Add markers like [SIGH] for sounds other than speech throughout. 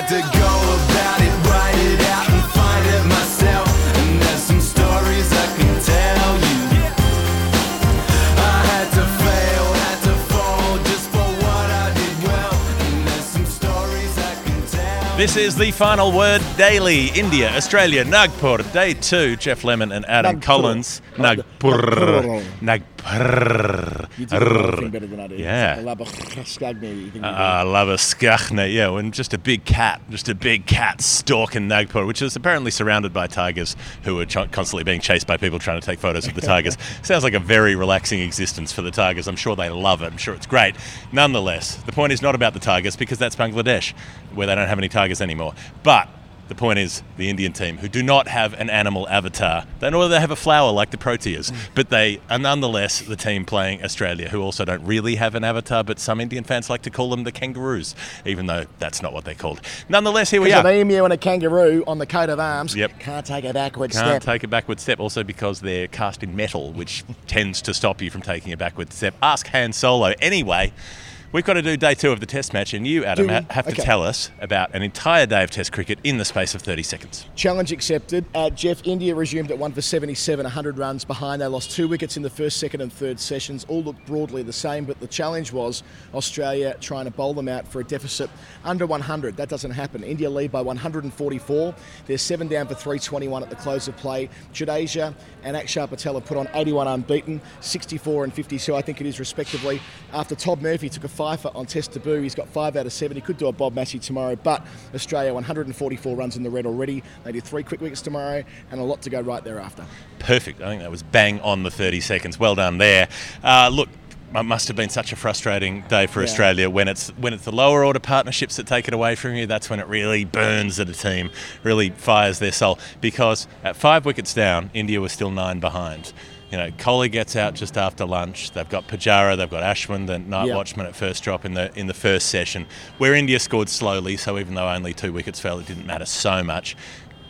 had to go about it, write it out, and find it myself. And there's some stories I can tell you. I had to fail, had to fall just for what I did well. And there's some stories I can tell. This is the final word daily. India, Australia, Nagpur, day two. Geoff Lemon and Adam Nagpur. Collins. Nagpur. Nagpur. You do the better than I do. Yeah. Labuschagne, you think you Uh, a yeah, when just a big cat, just a big cat stalking Nagpur, which is apparently surrounded by tigers who are ch- constantly being chased by people trying to take photos of the [LAUGHS] tigers. Sounds like a very relaxing existence for the tigers. I'm sure they love it. I'm sure it's great. Nonetheless, the point is not about the tigers because that's Bangladesh, where they don't have any tigers anymore. But the point is the Indian team, who do not have an animal avatar, they nor do they have a flower like the Proteas, mm. but they are nonetheless the team playing Australia, who also don't really have an avatar, but some Indian fans like to call them the kangaroos, even though that's not what they're called. Nonetheless, here we are. an emu and a kangaroo on the coat of arms. Yep. Can't take a backward Can't step. take a backward step, also because they're cast in metal, which [LAUGHS] tends to stop you from taking a backward step. Ask Han Solo. Anyway, we've got to do day two of the test match, and you, Adam, ha- have to Okay. tell us about an entire day of test cricket in the space of 30 seconds. Challenge accepted. Uh, Geoff, India resumed at one for 77, 100 runs behind. They lost two wickets in the first, second, and third sessions. All looked broadly the same, but the challenge was Australia trying to bowl them out for a deficit under 100. That doesn't happen. India lead by 144. They're seven down for 321 at the close of play. Jadeja and Akshar Patel have put on 81 unbeaten, 64 and 52, I think it is respectively. After Todd Murphy took a fifer on test debut, he's got five out of seven. He could do a Bob Massie tomorrow, but Australia 144 runs in the red already. They did three quick wickets tomorrow and a lot to go right thereafter. Perfect. I think that was bang on the 30 seconds. Well done there. Uh, look, it must have been such a frustrating day for Yeah. Australia when it's when it's the lower order partnerships that take it away from you. That's when it really burns at a team, really fires their soul. Because at five wickets down, India was still nine behind. You know, Kohli gets out just after lunch. They've got Pujara, they've got Ashwin, the night Yeah. watchman at first drop in the in the first session, where India scored slowly. So even though only two wickets fell, it didn't matter so much.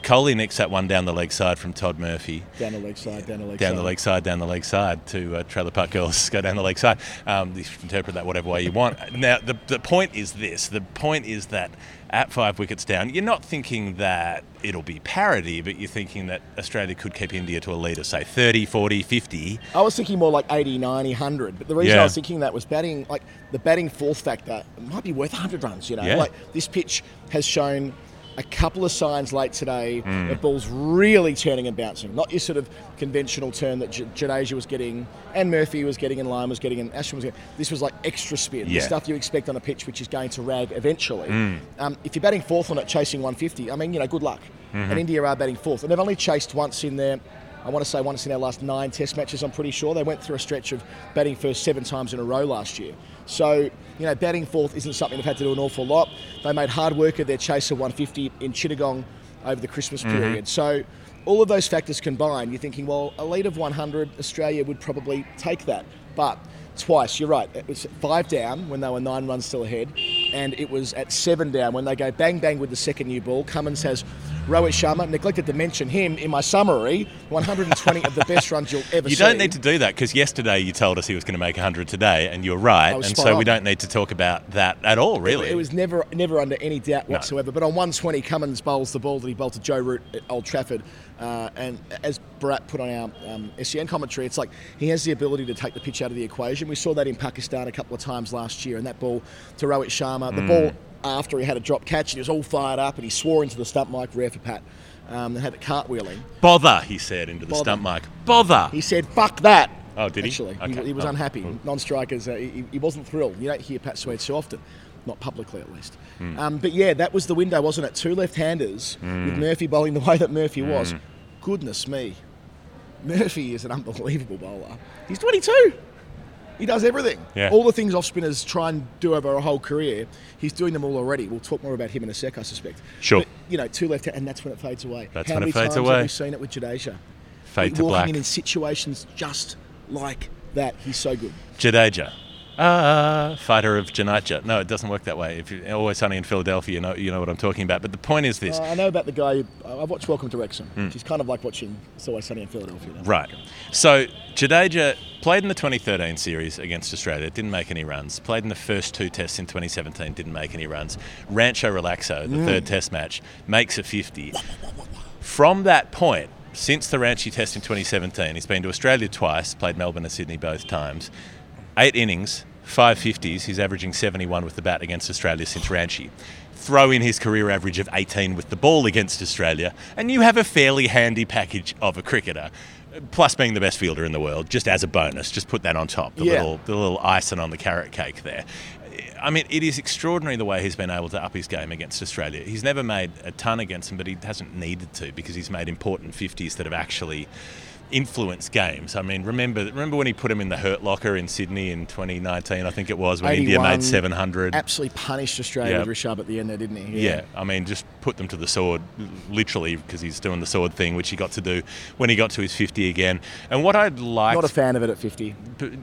Kohli nicks that one down the leg side from Todd Murphy Down the leg side, down the leg down side. the leg side, down the leg side to uh, Trailer Park Girls [LAUGHS] go down the leg side. Um, you interpret that whatever way you want. Now, the, the point is this the point is that at five wickets down, you're not thinking that it'll be parity, but you're thinking that Australia could keep India to a lead of, say, 30, 40, 50. I was thinking more like 80, 90, 100. But the reason Yeah. I was thinking that was batting, like the batting fourth factor might be worth 100 runs, you know? Yeah. Like this pitch has shown a couple of signs late today Hmm. of balls really turning and bouncing. Not your sort of conventional turn that J- Jadeja was getting and Murphy was getting and Lyon was getting and Ashwin was getting. This was like extra spin. Yeah. The stuff you expect on a pitch which is going to rag eventually. Hmm. Um, if you're batting fourth on it chasing 150, I mean, you know, good luck. Mm-hmm. And India are batting fourth. And they've only chased once in their I want to say once in our last nine test matches, I'm pretty sure. They went through a stretch of batting first seven times in a row last year. So, you know, batting fourth isn't something they've had to do an awful lot. They made hard work of their chase of 150 in Chittagong over the Christmas mm-hmm. period. So, all of those factors combined, you're thinking, well, a lead of 100, Australia would probably take that. But twice, you're right. It was five down when they were nine runs still ahead, and it was at seven down when they go bang bang with the second new ball. Cummins has Rohit Sharma. Neglected to mention him in my summary. 120 of the best [LAUGHS] runs you'll ever see. You don't need to do that because yesterday you told us he was going to make 100 today, and you're right. Oh, and spot so we don't need to talk about that at all, really. It was never, never under any doubt whatsoever. But on 120, Cummins bowls the ball that he bowled to Joe Root at Old Trafford, uh, and as Bharat put on our um, SEN commentary, it's like he has the ability to take the pitch out of the equation. We saw that in Pakistan a couple of times last year, and that ball to Rohit Sharma, the ball after he had a drop catch, he was all fired up, and he swore into the stump mic, rare for Pat, um, and had it cartwheeling. Bother, he said into the Bother. stump mic. Bother. He said, "Fuck that." Oh, did he? Actually, Okay. he, he was Oh, unhappy. cool. Non-strikers, uh, he, he wasn't thrilled. You don't hear Pat Sweet so often, not publicly at least. Hmm. Um, but yeah, that was the window, wasn't it? Two left-handers with Murphy bowling the way that Murphy was. Goodness me, Murphy is an unbelievable bowler. He's 22. He does everything. Yeah. All the things off spinners try and do over a whole career, he's doing them all already. We'll talk more about him in a sec, I suspect. Sure. But, you know, two left, and that's when it fades away. That's How when it many fades times away. Have we seen it with Jadeja? Fade He- to walking black. in in situations just like that. He's so good. Jadeja. Uh, fighter of Janitja. No, it doesn't work that way. If you're always sunny in Philadelphia, you know, you know what I'm talking about. But the point is this. Uh, I know about the guy. I've watched Welcome to Wrexham. which is kind of like watching It's Always Sunny in Philadelphia. now. Right. So Jadeja played in the 2013 series against Australia, didn't make any runs. Played in the first two tests in 2017, didn't make any runs. Rancho Relaxo, the third test match, makes a 50. From that point, since the Ranchi test in 2017, he's been to Australia twice, played Melbourne and Sydney both times. Eight innings, five 50s. He's averaging 71 with the bat against Australia since Ranchi. Throw in his career average of 18 with the ball against Australia, and you have a fairly handy package of a cricketer. Plus, being the best fielder in the world, just as a bonus, just put that on top. The Yeah. little, the little icing on the carrot cake there. I mean, it is extraordinary the way he's been able to up his game against Australia. He's never made a ton against them, but he hasn't needed to because he's made important 50s that have actually influenced games. I mean, remember remember when he put him in the hurt locker in Sydney in 2019, I think it was, when India made 700. Absolutely punished Australia Yeah. with Rishabh at the end there, didn't he? Yeah, I mean, just put them to the sword, literally, because he's doing the sword thing, which he got to do when he got to his 50 again. And what I'd like, Not a fan of it at 50.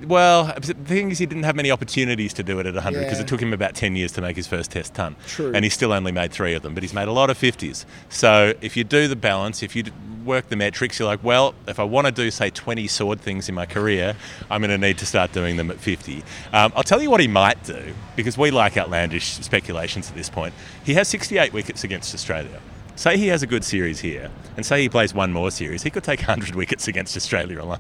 well, the thing is, he didn't have many opportunities to do it at 100 because Yeah. it took him about 10 years to make his first test ton. True. And he still only made three of them, but he's made a lot of 50s. So if you do the balance, if you work the metrics, you're like, well, if I want to do, say, 20 sword things in my career, I'm going to need to start doing them at 50. Um, I'll tell you what he might do, because we like outlandish speculations at this point. He has 68 wickets against Australia. Say he has a good series here, and say he plays one more series, he could take 100 wickets against Australia alone.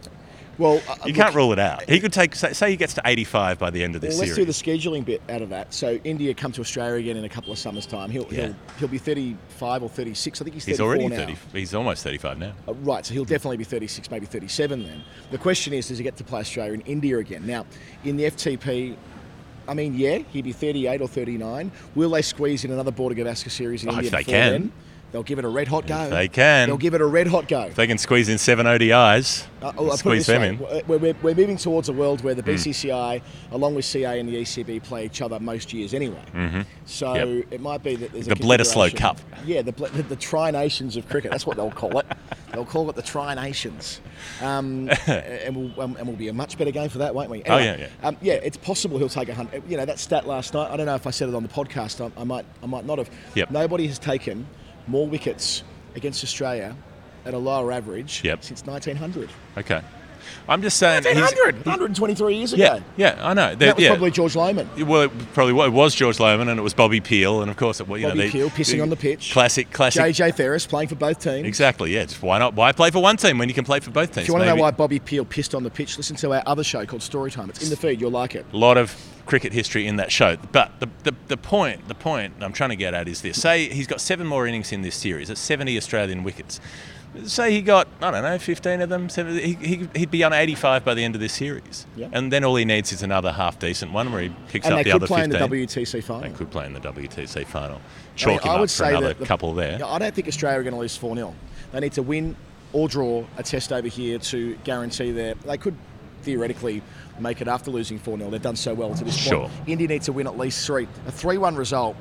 Well, uh, You look, can't rule it out. He could take, say, say he gets to 85 by the end of this Well, let's series. do the scheduling bit out of that. So India come to Australia again in a couple of summers' time. He'll Yeah. he'll, he'll be 35 or 36. I think he's 34 He's already now. 30. He's almost 35 now. Uh, right, so he'll definitely be 36, maybe 37 then. The question is, does he get to play Australia in India again? Now, in the FTP, I mean, yeah, he'd be 38 or 39. Will they squeeze in another Border Gavaskar series in Oh, India if they can. then? They'll give it a red hot go. they can. They'll give it a red hot go. If they can squeeze in seven ODIs, Uh, oh, I'll squeeze them way. in. We're, we're, we're moving towards a world where the BCCI, along with CA and the ECB, play each other most years anyway. So Mm-hmm. Yep. it might be that there's a The Bledisloe Cup. Yeah, the, the, the Tri Nations of cricket. That's what they'll call it. they'll call it the Tri Nations, um, [LAUGHS] and we'll um, and we'll be a much better game for that, won't we? Oh, yeah, yeah. Um, yeah, it's possible he'll take a hundred. You know that stat last night. I don't know if I said it on the podcast. I, I might I might not have. Yep. Nobody has taken more wickets against Australia at a lower average Yep. since 1900. okay. I'm just saying. he's- 100, 123 years ago. Yeah, yeah, I know. That was yeah. probably George Lohmann. Well, it probably wa- it was George Lohmann and it was Bobby Peel, and of course, it, wa- you Bobby know, they, Peel pissing on the pitch. Classic, classic. JJ Ferris playing for both teams. Exactly. Yeah. Just why not? Why play for one team when you can play for both teams? If you want to know why Bobby Peel pissed on the pitch, listen to our other show called Storytime. It's in the feed. You'll like it. a lot of cricket history in that show. But the, the, the point the point I'm trying to get at is this. Say he's got seven more innings in this series. That's 70 Australian wickets. Say he got, I don't know, 15 of them. Seven, he, he, he'd be on 85 by the end of this series. And then all he needs is another half decent one where he picks And up they the could other play in the WTC final. They could play in the WTC final. I mean, him I up would for say another the- couple there. I don't think Australia are going to lose 4 0. They need to win or draw a test over here to guarantee their. They could theoretically make it after losing 4 0. They've done so well to this Sure. point. India needs to win at least three. A 3 1 result,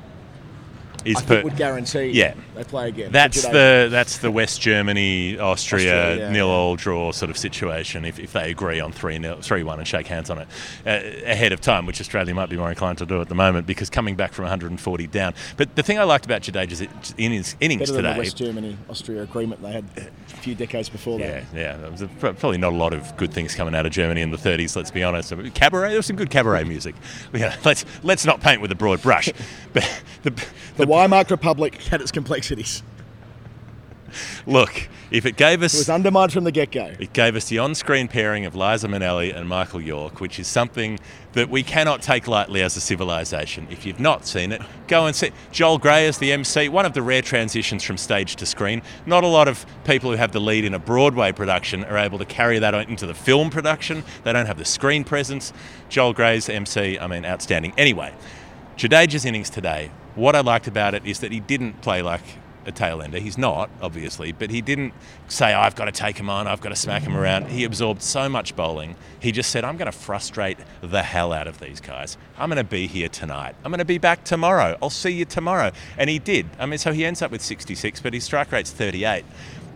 Is I would guarantee Yeah. they play again. That's the that's the West Germany Austria, Austria, yeah, nil yeah. all draw sort of situation. If, if they agree on three nil, three one and shake hands on it uh, ahead of time, which Australia might be more inclined to do at the moment because coming back from 140 down. But the thing I liked about Jadeja's innings, innings Better than the. West Germany Austria agreement they had a few decades before yeah, that. yeah. There was a, probably not a lot of good things coming out of Germany in the 30s. Let's be honest. Cabaret, there was some good cabaret [LAUGHS] music. Yeah, let's let's not paint with a broad brush. [LAUGHS] But the, The Weimar Republic had its complexities. look, if it gave us It was undermined from the get go. It gave us the on-screen pairing of Liza Minnelli and Michael York, which is something that we cannot take lightly as a civilization. If you've not seen it, go and see. Joel Grey as the MC, one of the rare transitions from stage to screen. Not a lot of people who have the lead in a Broadway production are able to carry that on into the film production. They don't have the screen presence. Joel Grey's MC, I mean, outstanding. Anyway, Jadeja's innings today, what I liked about it is that he didn't play like a tail ender. He's not, obviously, but he didn't say, oh, I've got to take him on, I've got to smack him around. He absorbed so much bowling. He just said, I'm going to frustrate the hell out of these guys. I'm going to be here tonight. I'm going to be back tomorrow. I'll see you tomorrow. And he did. I mean, so he ends up with 66, but his strike rate's 38.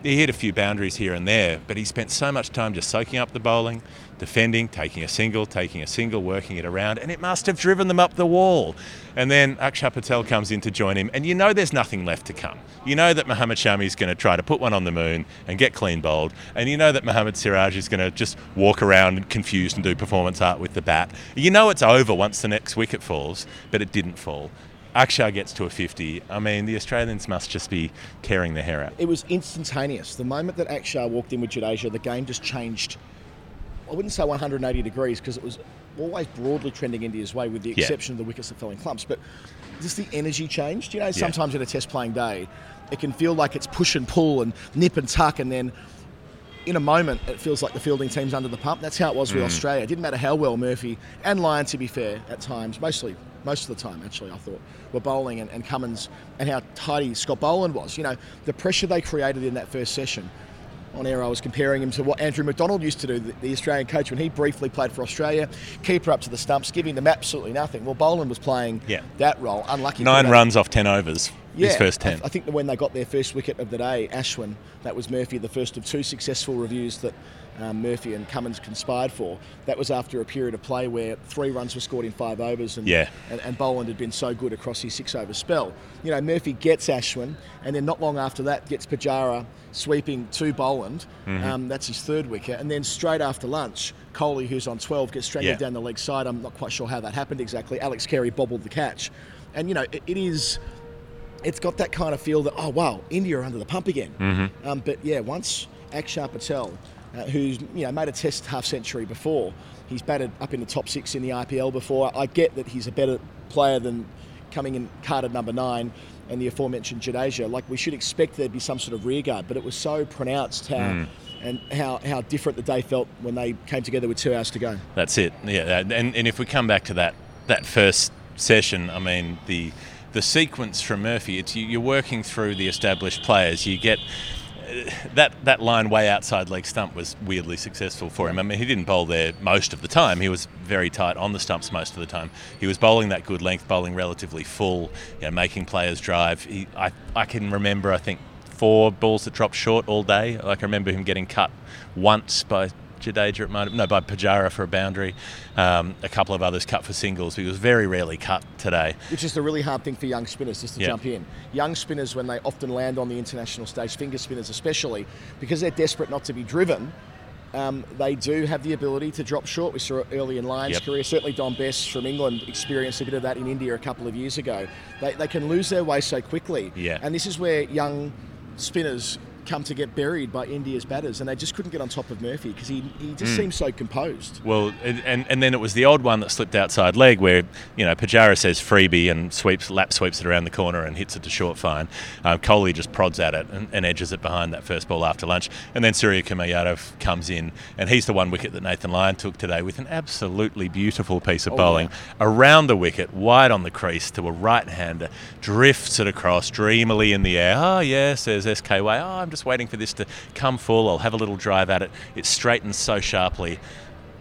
he hit a few boundaries here and there, but he spent so much time just soaking up the bowling, defending, taking a single, taking a single, working it around, and it must have driven them up the wall. And then Akshar Patel comes in to join him, and you know there's nothing left to come. You know that Mohammed Shami is going to try to put one on the moon and get clean bowled, and you know that Mohammed Siraj is going to just walk around confused and do performance art with the bat. You know it's over once the next wicket falls, but it didn't fall. Akshar gets to a 50. I mean, the Australians must just be tearing their hair out. It was instantaneous. The moment that Akshar walked in with Jadeja, the game just changed. I wouldn't say 180 degrees because it was always broadly trending India's way, with the Yeah. exception of the wickets that fell in clumps. But just the energy changed. You know, sometimes in a test playing day, it can feel like it's push and pull and nip and tuck, and then in a moment, it feels like the fielding team's under the pump. That's how it was with mm. Australia. It didn't matter how well Murphy and Lyon, to be fair, at times, mostly, most of the time, actually, I thought, were bowling and, and Cummins and how tidy Scott Boland was. You know, the pressure they created in that first session. On air, I was comparing him to what Andrew McDonald used to do, the, the Australian coach, when he briefly played for Australia, keeper up to the stumps, giving them absolutely nothing. Well, Boland was playing Yeah. that role, unlucky. Nine runs off 10 overs, his first I- 10. I, think when they got their first wicket of the day, Ashwin, that was Murphy, the first of two successful reviews that um, Murphy and Cummins conspired for. That was after a period of play where three runs were scored in five overs, and Yeah. and, and Boland had been so good across his six-over spell. You know, Murphy gets Ashwin, and then not long after that gets Pujara sweeping to Boland. Mm-hmm. Um, that's his third wicket, and then straight after lunch, Kohli, who's on 12, gets strangled Yeah. down the leg side. I'm not quite sure how that happened exactly. Alex Carey bobbled the catch, and you know, it, it is it's got that kind of feel that oh wow, India are under the pump again. Mm-hmm. Um, but yeah, once Akshar Patel, uh, who's you know made a Test half century before, he's batted up in the top six in the IPL before. I get that he's a better player than coming in carded number nine and the aforementioned Jadeja. Like we should expect there'd be some sort of rearguard, but it was so pronounced how. Mm. And how, how different the day felt when they came together with two hours to go. That's it. Yeah, and, and if we come back to that that first session, I mean the the sequence from Murphy. It's you, you're working through the established players. You get uh, that that line way outside leg stump was weirdly successful for him. I mean, he didn't bowl there most of the time. He was very tight on the stumps most of the time. He was bowling that good length, bowling relatively full, you know, making players drive. He, I I can remember, I think. Four balls that dropped short all day. Like I remember him getting cut once by Jadeja might have, no by Pujara for a boundary, um, a couple of others cut for singles. He was very rarely cut today. Which is the really hard thing for young spinners, just to Yeah. jump in. Young spinners, when they often land on the international stage, finger spinners especially, because they're desperate not to be driven, um, they do have the ability to drop short. We saw it early in Lyon's Yep. career. Certainly, Dom Bess from England experienced a bit of that in India a couple of years ago. They, they can lose their way so quickly. Yeah. And this is where young spinners come to get buried by India's batters, and they just couldn't get on top of Murphy because he, he just mm. seemed so composed. Well, and, and then it was the odd one that slipped outside leg where you know Pujara says freebie and sweeps lap sweeps it around the corner and hits it to short fine. Um, Kohli just prods at it and, and edges it behind that first ball after lunch, and then Suryakumar Yadav comes in and he's the one wicket that Nathan Lyon took today with an absolutely beautiful piece of Oh, bowling yeah. around the wicket, wide on the crease to a right-hander, drifts it across dreamily in the air. Oh yeah, says SKY. Oh, I'm just waiting for this to come full. I'll have a little drive at it. It straightens so sharply,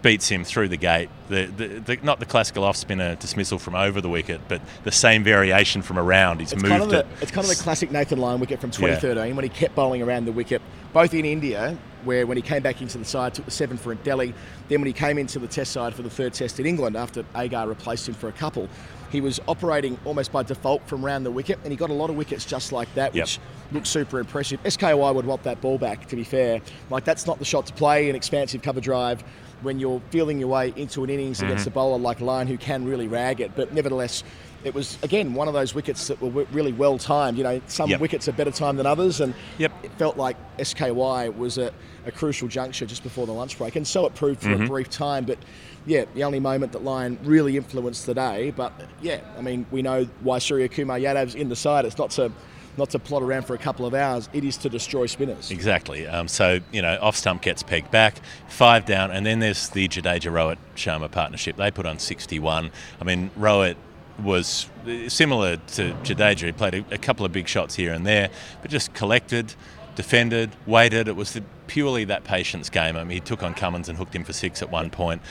beats him through the gate. The, the, the not the classical off spinner dismissal from over the wicket, but the same variation from around. He's It's moved kind, of the, it. it's kind of the classic Nathan Lyon wicket from 2013 when he kept bowling around the wicket, both in India, where when he came back into the side, took the seven for Delhi, then when he came into the test side for the third test in England after Agar replaced him for a couple, he was operating almost by default from round the wicket, and he got a lot of wickets just like that, Yep. which looked super impressive. SKY would want that ball back, to be fair. Like, that's not the shot to play, an expansive cover drive when you're feeling your way into an innings against Mm-hmm. a bowler like Lyon who can really rag it, but nevertheless, it was again one of those wickets that were really well timed. You know, some Yep. wickets are better timed than others, and Yep. it felt like SKY was at a crucial juncture just before the lunch break, and so it proved for Mm-hmm. a brief time. But yeah, the only moment that Lyon really influenced the day. But yeah, I mean, we know why Suryakumar Yadav's in the side. It's not to not to plot around for a couple of hours. It is to destroy spinners. Exactly. Um, so, you know, off stump gets pegged back, five down, and then there's the Jadeja Rohit Sharma partnership. They put on 61. I mean, Rohit was uh, similar to Jadeja. He played a, a couple of big shots here and there, but just collected, defended, waited. It was the, purely that patience game. I mean, he took on Cummins and hooked him for six at one point.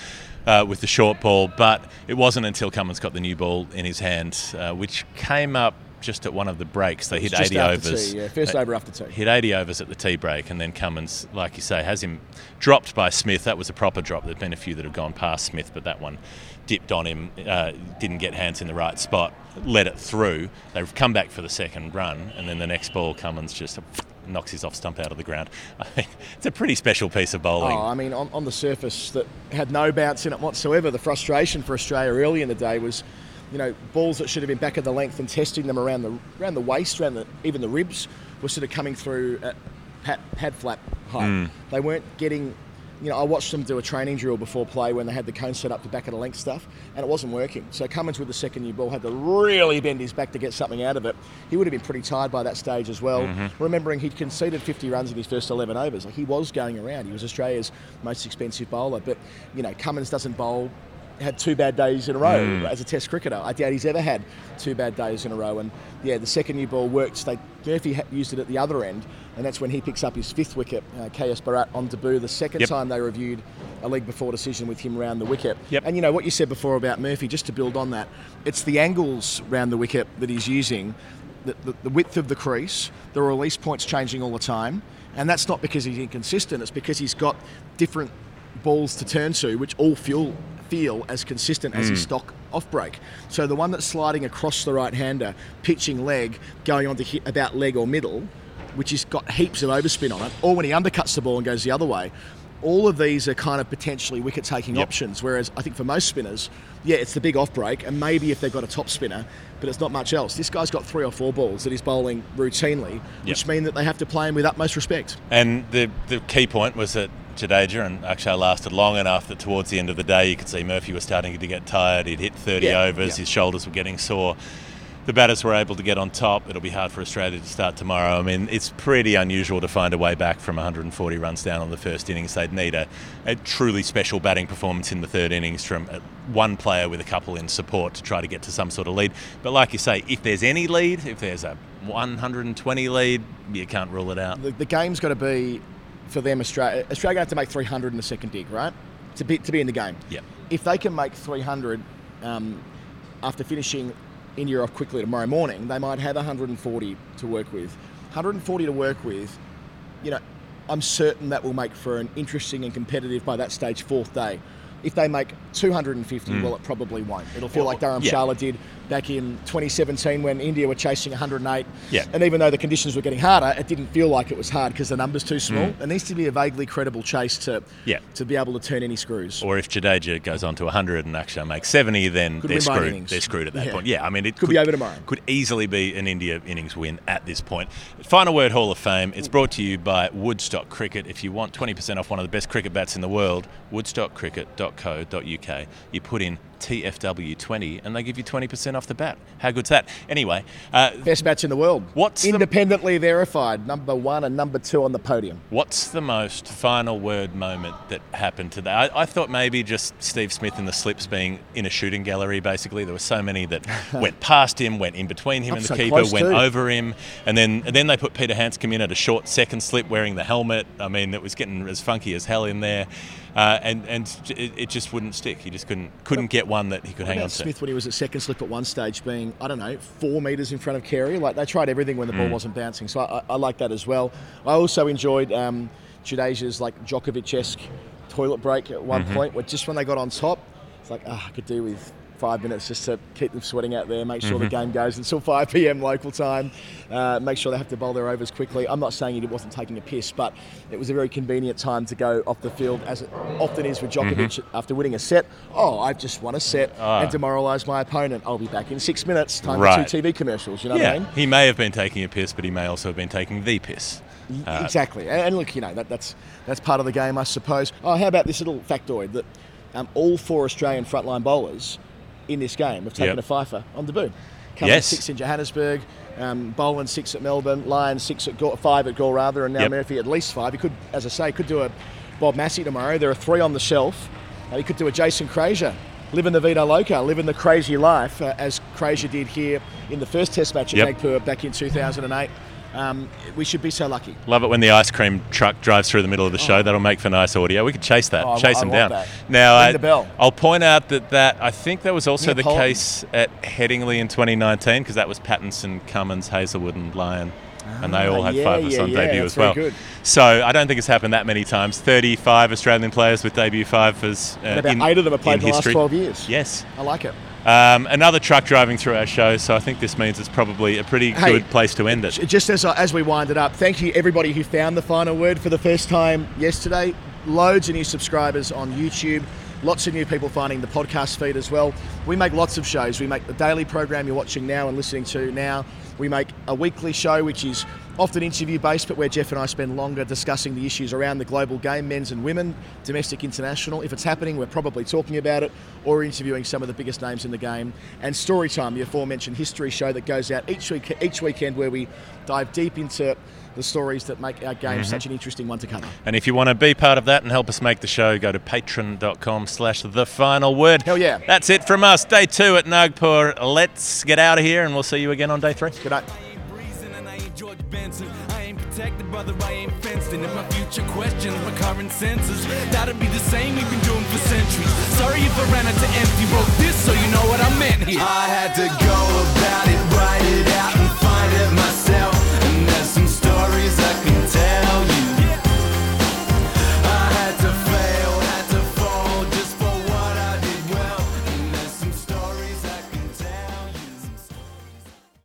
Uh, with the short ball, but it wasn't until Cummins got the new ball in his hand, uh, which came up just at one of the breaks. They hit just 80 after overs. tea, yeah, first over after tea. Hit 80 overs at the tea break, and then Cummins, like you say, has him dropped by Smith. That was a proper drop. There've been a few that have gone past Smith, but that one dipped on him. Uh, didn't get hands in the right spot. Let it through. They've come back for the second run, and then the next ball, Cummins just knocks his off stump out of the ground. [LAUGHS] It's a pretty special piece of bowling. Oh, I mean, on, on the surface that had no bounce in it whatsoever. The frustration for Australia early in the day was, you know, balls that should have been back at the length and testing them around the around the waist, around the even the ribs, were sort of coming through at pad, pad flap height. Hmm. They weren't getting. You know, I watched them do a training drill before play when they had the cone set up to back of the length stuff, and it wasn't working. So Cummins with the second new ball had to really bend his back to get something out of it. He would have been pretty tired by that stage as well. Mm-hmm. Remembering he'd conceded 50 runs in his first 11 overs, like he was going around. He was Australia's most expensive bowler, but you know Cummins doesn't bowl. Had two bad days in a row as a Test cricketer. I doubt he's ever had two bad days in a row. And yeah, the second new ball worked. They, Murphy ha- used it at the other end, and that's when he picks up his fifth wicket. Uh, KS Bharat on debut. The second Yep. time they reviewed a leg before decision with him round the wicket. Yep. And you know what you said before about Murphy, just to build on that, it's the angles round the wicket that he's using, the, the, the width of the crease, the release points changing all the time, and that's not because he's inconsistent. It's because he's got different balls to turn to, which all feel feel as consistent as his hmm. stock off break. So the one that's sliding across the right hander, pitching leg, going on to hit about leg or middle, which has got heaps of overspin on it, or when he undercuts the ball and goes the other way. All of these are kind of potentially wicket taking Yep. options. Whereas I think for most spinners, yeah, it's the big off break, and maybe if they've got a top spinner, but it's not much else. This guy's got three or four balls that he's bowling routinely, which Yep. mean that they have to play him with utmost respect. And the, the key point was that Jadeja and Akshar lasted long enough that towards the end of the day you could see Murphy was starting to get tired. He'd hit 30 Yeah, overs, yeah. his shoulders were getting sore. The batters were able to get on top. It'll be hard for Australia to start tomorrow. I mean, it's pretty unusual to find a way back from 140 runs down on the first innings. They'd need a, a truly special batting performance in the third innings from uh, one player with a couple in support to try to get to some sort of lead. But like you say, if there's any lead, if there's a 120 lead, you can't rule it out. the, the game's got to be for them. Australia, Australia have to make 300 in the second dig, right? To be to be in the game. Yep. If they can make 300 um, after finishing India off quickly tomorrow morning, they might have 140 to work with. 140 to work with, you know, I'm certain that will make for an interesting and competitive by that stage fourth day. If they make 250, well, it probably won't. It'll feel Well, like Dharam yeah. Did back in 2017 when India were chasing 108. Yeah. And even though the conditions were getting harder, it didn't feel like it was hard because the number's too small. Mm. There needs to be a vaguely credible chase to Yeah. to be able to turn any screws. Or if Jadeja goes on to 100 and Akshar makes 70, then Could they're win by an screwed. They're screwed at that Yeah. point. Yeah, I mean, it Could be over tomorrow. Could easily be an India innings win at this point. Final word Hall of Fame. It's brought to you by Woodstock Cricket. If you want 20% off one of the best cricket bats in the world, woodstockcricket.co.uk. You put in TFW20 and they give you 20% off the bat. How good's that? Anyway, uh, Best match in the world. What's the- independently verified? Number one and number two on the podium. What's the most final word moment that happened today? I, I thought maybe just Steve Smith and the slips being in a shooting gallery, basically. There were so many that [LAUGHS] went past him, went in between him Up and the so keeper, went too. over him, and then and then they put Peter Handscomb in at a short second slip wearing the helmet. I mean, it was getting as funky as hell in there. Uh, and and it, it just wouldn't stick. He just couldn't couldn't get one that he could What hang on to. Smith when he was at second slip at one stage, being I don't know four meters in front of Carey. Like they tried everything when the Mm. ball wasn't bouncing. So I, I, I like that as well. I also enjoyed um, like Djokovic-esque toilet break at Mm-hmm. one point, where just when they got on top, it's like ah, I could do with five minutes just to keep them sweating out there, make sure Mm-hmm. the game goes until [LAUGHS] 5 p.m. local time, uh, make sure they have to bowl their overs quickly. I'm not saying he wasn't taking a piss, but it was a very convenient time to go off the field, as it often is with Djokovic Mm-hmm. after winning a set. Oh, I've just won a set Ah. and demoralised my opponent. I'll be back in six minutes. Time Right. for two TV commercials. You know yeah, what I mean? he may have been taking a piss, but he may also have been taking the piss. Uh, exactly. And, and look, you know that, that's that's part of the game, I suppose. Oh, how about this little factoid that um, all four Australian frontline bowlers in this game have taken Yep. a fifer on debut. Cummins Yes. six in Johannesburg, um, Boland six at Melbourne, Lyons six at five at Galle rather, and now Yep. Murphy at least five. He could, as I say, could do a Bob Massie tomorrow. There are three on the shelf. Uh, he could do a Jason Krejza. Living the Vita Loca, living the crazy life, uh, as Krejza did here in the first Test match at Yep. Nagpur back in 2008. Um, we should be so lucky. Love it when the ice cream truck drives through the middle of the show. That'll make for nice audio. We could chase that, Oh, chase I them want down. that. Now, Ring uh, the bell. I'll point out that that I think that was also the case at Headingley in 2019 because that was Pattinson, Cummins, Hazlewood, and Lyon. And they all had yeah, five yeah, on yeah, debut as well. good. So I don't think it's happened that many times. 35 Australian players with debut fifers. Uh, about in, eight of them have played in the last 12 years. Yes. I like it. Um, another truck driving through our show, so I think this means it's probably a pretty Hey, good place to end it. Just as, as we wind it up, thank you everybody who found the final word for the first time yesterday. Loads of new subscribers on YouTube. Lots of new people finding the podcast feed as well. We make lots of shows. We make the daily program you're watching now and listening to now. We make a weekly show which is often interview based, but where Geoff and I spend longer discussing the issues around the global game, men's and women, domestic, international. If it's happening, we're probably talking about it or interviewing some of the biggest names in the game. And Storytime, the aforementioned history show that goes out each week, each weekend, where we dive deep into the stories that make our game mm-hmm. such an interesting one to cover. And if you want to be part of that and help us make the show, go to patreon.com slash the final word. Hell yeah. That's it from us. Day two at Nagpur. Let's get out of here and we'll see you again on day three. Good night. I ain't breezing and I ain't George Benson. I ain't protected, brother, I ain't fenced in. If my future questions my current senses, that'd be the same we've been doing for centuries. Sorry if I ran out to empty. Wrote this so you know what I meant here. I had to go about it, write it